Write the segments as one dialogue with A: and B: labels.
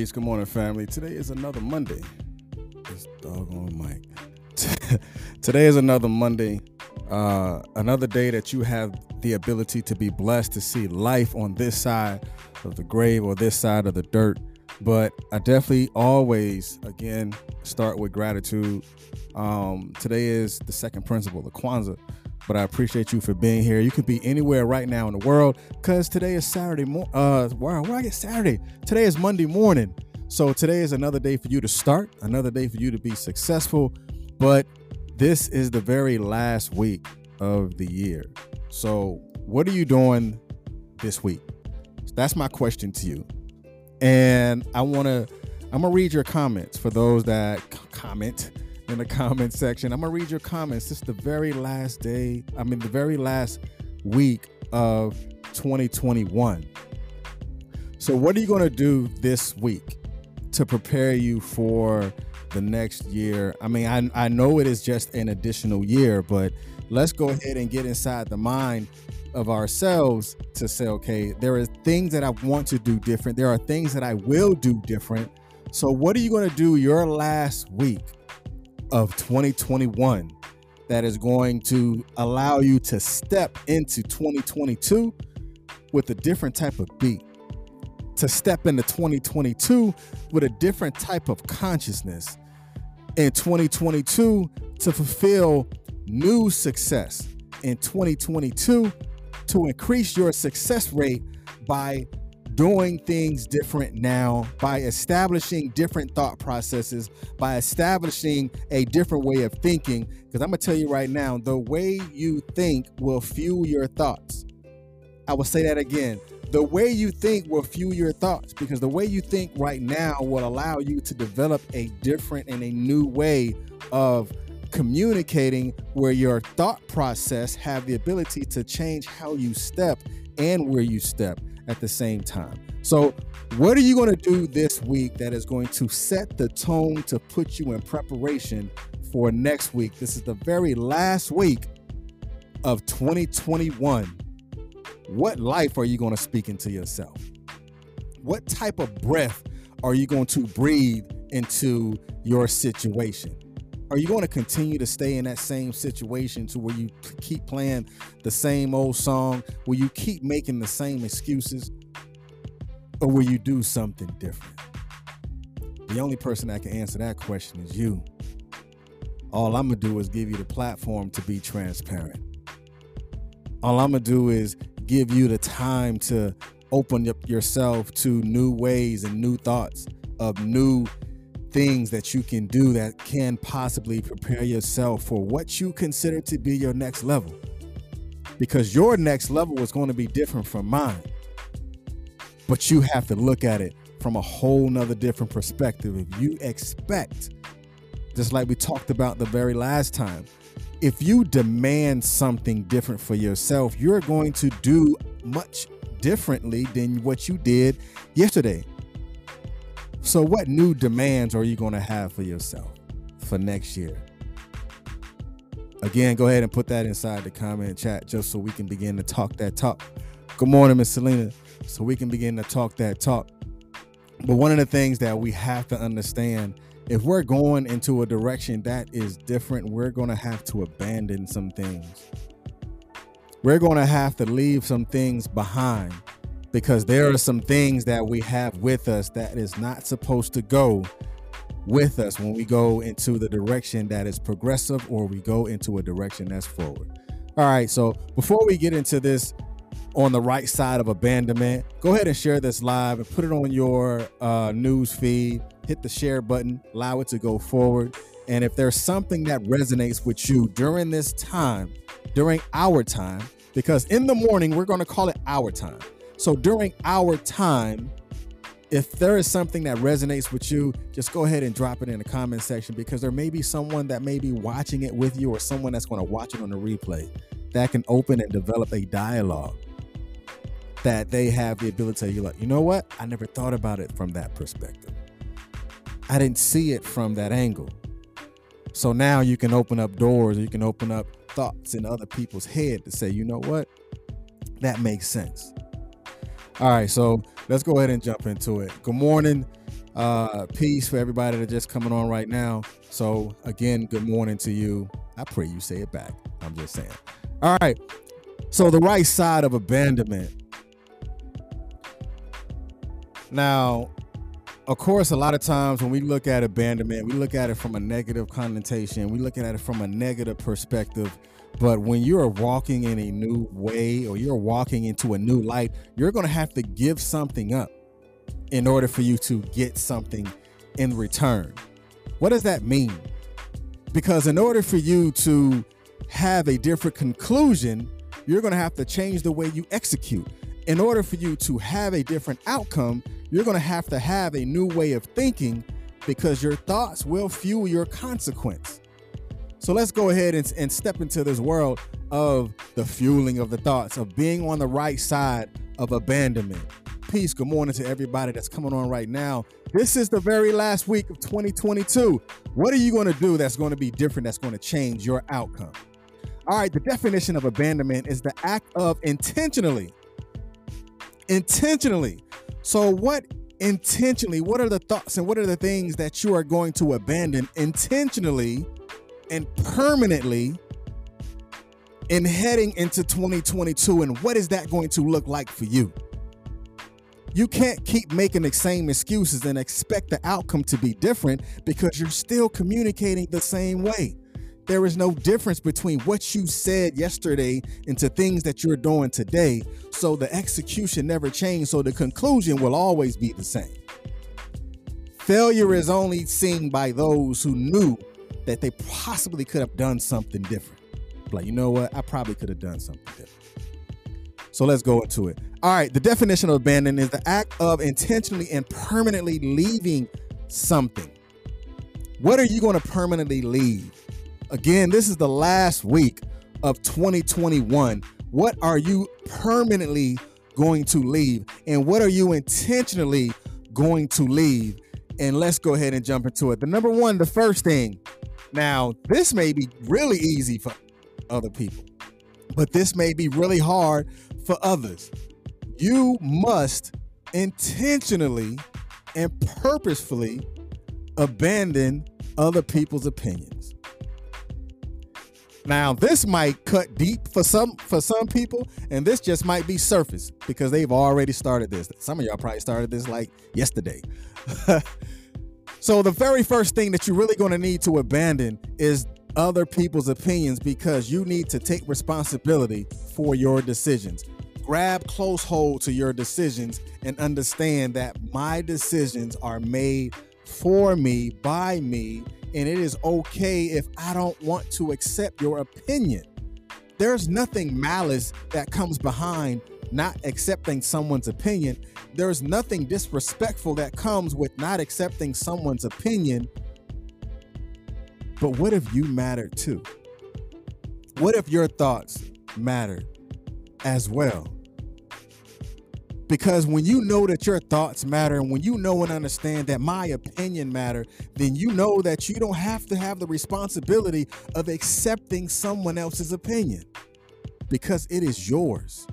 A: Peace. Good morning, family. Today is another Monday. This doggone mic. Today is another Monday. Uh, another day that you have the ability to be blessed to see life on this side of the grave or this side of the dirt. But I definitely always, again, start with gratitude. Um, today is the second principle, the Kwanzaa. But I appreciate you for being here. You could be anywhere right now in the world because today is Saturday. Mo- uh, why get Saturday? Today is Monday morning. So today is another day for you to start, another day for you to be successful. But this is the very last week of the year. So what are you doing this week? That's my question to you. And I want to, I'm going to read your comments for those that comment in the comment section. I'm gonna read your comments. This is the very last day, I mean, the very last week of 2021. So, what are you gonna do this week to prepare you for the next year? I mean, I, I know it is just an additional year, but let's go ahead and get inside the mind of ourselves to say, okay, there are things that I want to do different. There are things that I will do different. So, what are you going to do your last week of 2021 that is going to allow you to step into 2022 with a different type of beat, to step into 2022 with a different type of consciousness, in 2022 to fulfill new success, in 2022 to increase your success rate by doing things different now by establishing different thought processes, by establishing a different way of thinking. Because I'm going to tell you right now, the way you think will fuel your thoughts. I will say that again. The way you think will fuel your thoughts because the way you think right now will allow you to develop a different and a new way of communicating where your thought process have the ability to change how you step and where you step at the same time. So, what are you going to do this week that is going to set the tone to put you in preparation for next week? This is the very last week of 2021. What life are you going to speak into yourself? What type of breath are you going to breathe into your situation? Are you going to continue to stay in that same situation to where you keep playing the same old song, where you keep making the same excuses, or will you do something different? The only person that can answer that question is you. All I'm going to do is give you the platform to be transparent. All I'm going to do is give you the time to open up yourself to new ways and new thoughts of new things that you can do that can possibly prepare yourself for what you consider to be your next level. Because your next level is going to be different from mine. But you have to look at it from a whole nother different perspective. If you expect, just like we talked about the very last time, if you demand something different for yourself, you're going to do much differently than what you did yesterday. So, what new demands are you going to have for yourself for next year? Again, go ahead and put that inside the comment chat just so we can begin to talk that talk. Good morning, Miss Selena. So we can begin to talk that talk. But one of the things that we have to understand if we're going into a direction that is different, we're going to have to abandon some things. We're going to have to leave some things behind because there are some things that we have with us that is not supposed to go with us when we go into the direction that is progressive or we go into a direction that's forward. All right, so before we get into this on the right side of abandonment, go ahead and share this live and put it on your uh, news feed. Hit the share button, allow it to go forward. And if there's something that resonates with you during this time, during our time, because in the morning, we're going to call it our time so during our time, if there is something that resonates with you, just go ahead and drop it in the comment section because there may be someone that may be watching it with you or someone that's going to watch it on the replay that can open and develop a dialogue that they have the ability to like, you know what? I never thought about it from that perspective. I didn't see it from that angle. So now you can open up doors, you can open up thoughts in other people's head to say, you know what? That makes sense. All right, so let's go ahead and jump into it. Good morning, Uh, peace for everybody that's just coming on right now. So again, good morning to you. I pray you say it back. I'm just saying. All right. So the right side of abandonment. Now, of course, a lot of times when we look at abandonment, we look at it from a negative connotation. We look at it from a negative perspective. But when you're walking in a new way or you're walking into a new light, you're going to have to give something up in order for you to get something in return. What does that mean? Because in order for you to have a different conclusion, you're going to have to change the way you execute. In order for you to have a different outcome, you're going to have to have a new way of thinking because your thoughts will fuel your consequence. So let's go ahead and, and step into this world of the fueling of the thoughts, of being on the right side of abandonment. Peace. Good morning to everybody that's coming on right now. This is the very last week of 2022. What are you going to do that's going to be different, that's going to change your outcome? All right, the definition of abandonment is the act of intentionally, intentionally so, what intentionally, what are the thoughts and what are the things that you are going to abandon intentionally and permanently in heading into 2022? And what is that going to look like for you? You can't keep making the same excuses and expect the outcome to be different because you're still communicating the same way there is no difference between what you said yesterday into things that you're doing today. So the execution never changed. So the conclusion will always be the same. Failure is only seen by those who knew that they possibly could have done something different. Like, you know what? I probably could have done something different. So let's go into it. All right. The definition of abandon is the act of intentionally and permanently leaving something. What are you going to permanently leave? Again, this is the last week of 2021. What are you permanently going to leave? And what are you intentionally going to leave? And let's go ahead and jump into it. The number one, the first thing. Now, this may be really easy for other people, but this may be really hard for others. You must intentionally and purposefully abandon other people's opinions. Now, this might cut deep for some for some people, and this just might be surface because they've already started this. Some of y'all probably started this like yesterday. so the very first thing that you're really going to need to abandon is other people's opinions because you need to take responsibility for your decisions. Grab close hold to your decisions and understand that my decisions are made for me, by me, and it is okay if I don't want to accept your opinion. There's nothing malice that comes behind not accepting someone's opinion. There's nothing disrespectful that comes with not accepting someone's opinion. But what if you matter too? What if your thoughts matter as well? Because when you know that your thoughts matter and when you know and understand that my opinion matter, then you know that you don't have to have the responsibility of accepting someone else's opinion because it is yours.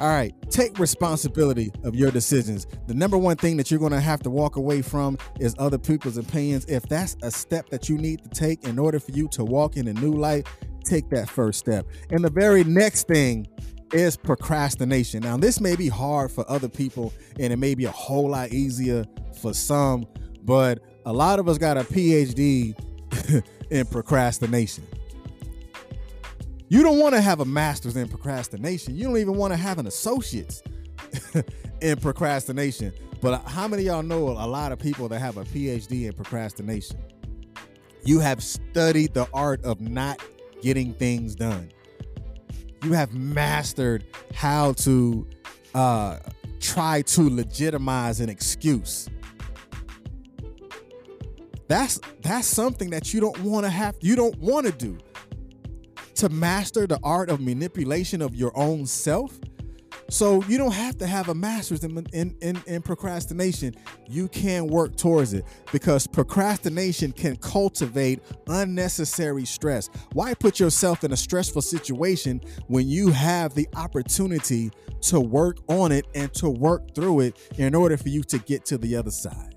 A: All right, take responsibility of your decisions. The number one thing that you're going to have to walk away from is other people's opinions. If that's a step that you need to take in order for you to walk in a new light, take that first step. And the very next thing is procrastination. Now, this may be hard for other people and it may be a whole lot easier for some, but a lot of us got a PhD in procrastination. You don't want to have a master's in procrastination. You don't even want to have an associate's in procrastination. But how many y'all know a lot of people that have a PhD in procrastination? You have studied the art of not getting things done you have mastered how to uh, try to legitimize an excuse. That's that's something that you don't want to have you don't want to do. To master the art of manipulation of your own self, so you don't have to have a master's in, in, in, in, procrastination. You can work towards it because procrastination can cultivate unnecessary stress. Why put yourself in a stressful situation when you have the opportunity to work on it and to work through it in order for you to get to the other side?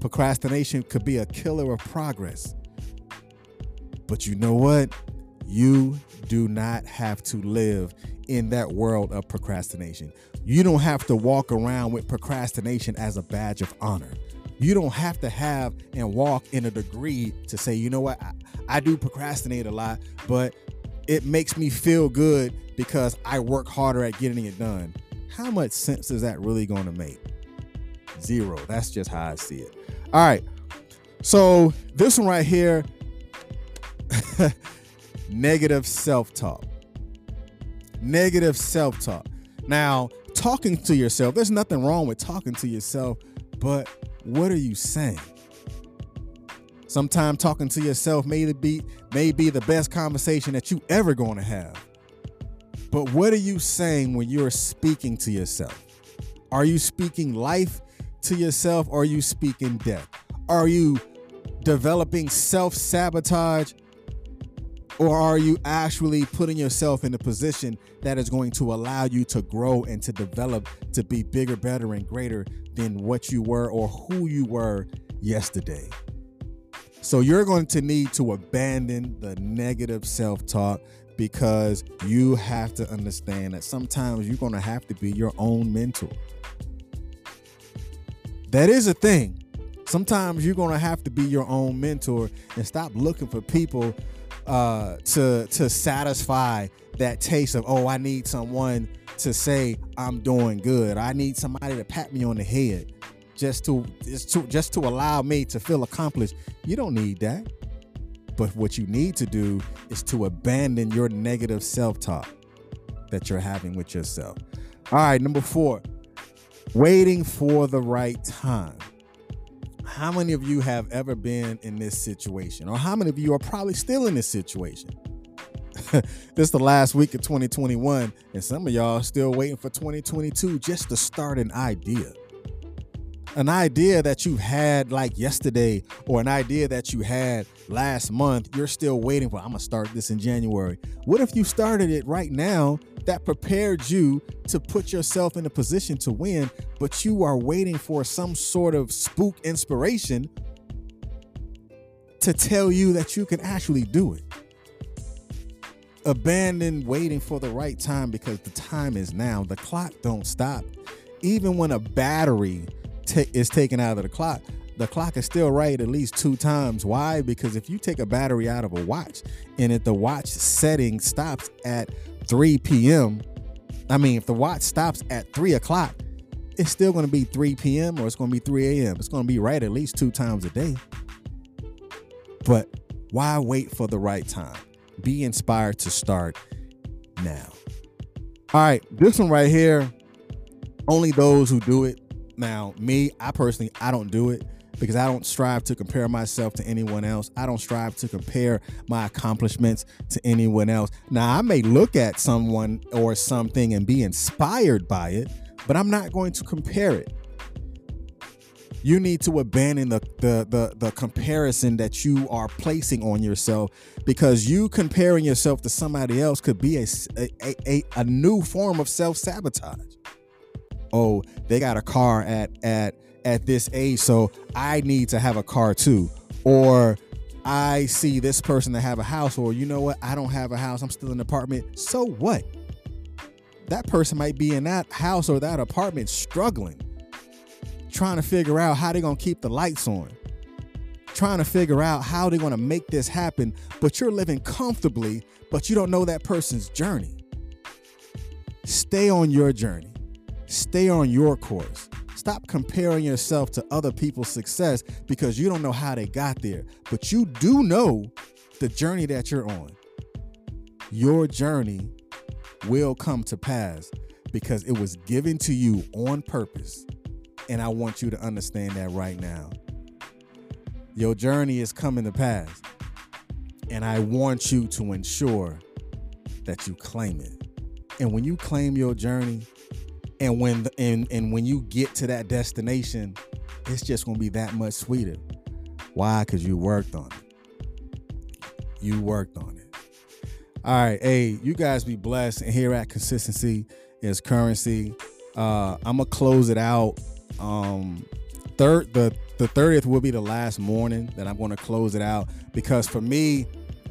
A: Procrastination could be a killer of progress. But you know what? You do not have to live in that world of procrastination. You don't have to walk around with procrastination as a badge of honor. You don't have to have and walk in a degree to say, you know what, I, I do procrastinate a lot, but it makes me feel good because I work harder at getting it done. How much sense is that really going to make? Zero. That's just how I see it. All right. So this one right here negative self talk. Negative self talk. Now, talking to yourself, there's nothing wrong with talking to yourself, but what are you saying? Sometimes talking to yourself may be may be the best conversation that you ever going to have. But what are you saying when you're speaking to yourself? Are you speaking life to yourself or are you speaking death? Are you developing self-sabotage or are you actually putting yourself in a position that is going to allow you to grow and to develop to be bigger, better, and greater than what you were or who you were yesterday? So you're going to need to abandon the negative self talk because you have to understand that sometimes you're going to have to be your own mentor. That is a thing. Sometimes you're going to have to be your own mentor and stop looking for people uh, to to satisfy that taste of oh I need someone to say I'm doing good. I need somebody to pat me on the head just to just to just to allow me to feel accomplished. You don't need that. But what you need to do is to abandon your negative self-talk that you're having with yourself. All right, number 4. Waiting for the right time. How many of you have ever been in this situation? Or how many of you are probably still in this situation? this is the last week of 2021, and some of y'all still waiting for 2022 just to start an idea an idea that you had like yesterday or an idea that you had last month, you're still waiting for, I'm gonna start this in January. What if you started it right now that prepared you to put yourself in a position to win, but you are waiting for some sort of spook inspiration to tell you that you can actually do it? Abandon waiting for the right time because the time is now. The clock don't stop. Even when a battery t- is taken out of the clock, the clock is still right at least two times. Why? Because if you take a battery out of a watch and if the watch setting stops at 3 p.m., I mean, if the watch stops at 3 o'clock, it's still going to be 3 p.m. or it's going to be 3 a.m. It's going to be right at least two times a day. But why wait for the right time? Be inspired to start now. All right, this one right here, only those who do it now, me, I personally, I don't do it because I don't strive to compare myself to anyone else. I don't strive to compare my accomplishments to anyone else. Now, I may look at someone or something and be inspired by it, but I'm not going to compare it. You need to abandon the, the the the, comparison that you are placing on yourself because you comparing yourself to somebody else could be a, a, a, a new form of self sabotage oh, they got a car at at at this age, so I need to have a car too. Or I see this person to have a house, or you know what, I don't have a house, I'm still in an apartment. So what? That person might be in that house or that apartment struggling, trying to figure out how they're gonna keep the lights on, trying to figure out how they're gonna make this happen, but you're living comfortably, but you don't know that person's journey. Stay on your journey. Stay on your course. Stop comparing yourself to other people's success because you don't know how they got there, but you do know the journey that you're on. Your journey will come to pass because it was given to you on purpose. And I want you to understand that right now. Your journey is coming to pass. And I want you to ensure that you claim it. And when you claim your journey, and when and and when you get to that destination it's just going to be that much sweeter. Why? Because you worked on it. You worked on it. All right hey you guys be blessed. And here at consistency is currency. Uh i'm gonna close it out. Um third the the 30th will be the last morning that I'm going to close it out because for me,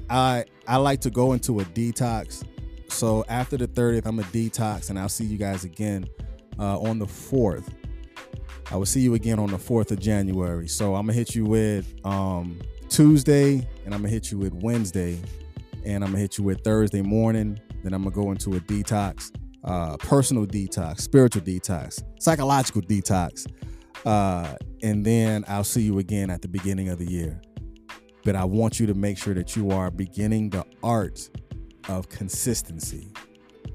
A: I I like to go into a detox. So after the 30th, I'm a detox, and I'll see you guys again uh, on the 4th. I will see you again on the 4th of January. So I'm gonna hit you with um, Tuesday, and I'm gonna hit you with Wednesday, and I'm gonna hit you with Thursday morning. Then I'm gonna go into a detox, uh, personal detox, spiritual detox, psychological detox, uh, and then I'll see you again at the beginning of the year. But I want you to make sure that you are beginning the art of consistency.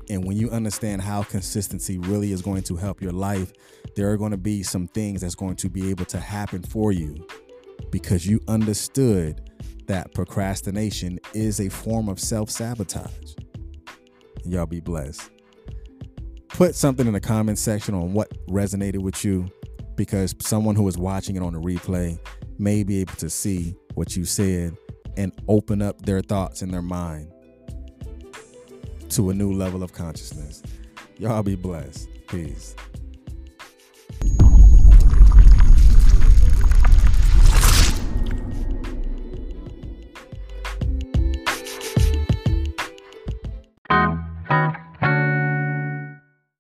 A: And when you understand how consistency really is going to help your life, there are going to be some things that's going to be able to happen for you because you understood that procrastination is a form of self sabotage. Y'all be blessed. Put something in the comment section on what resonated with you because someone who is watching it on the replay may be able to see what you said and open up their thoughts in their mind to a new level of consciousness. Y'all be blessed. Peace.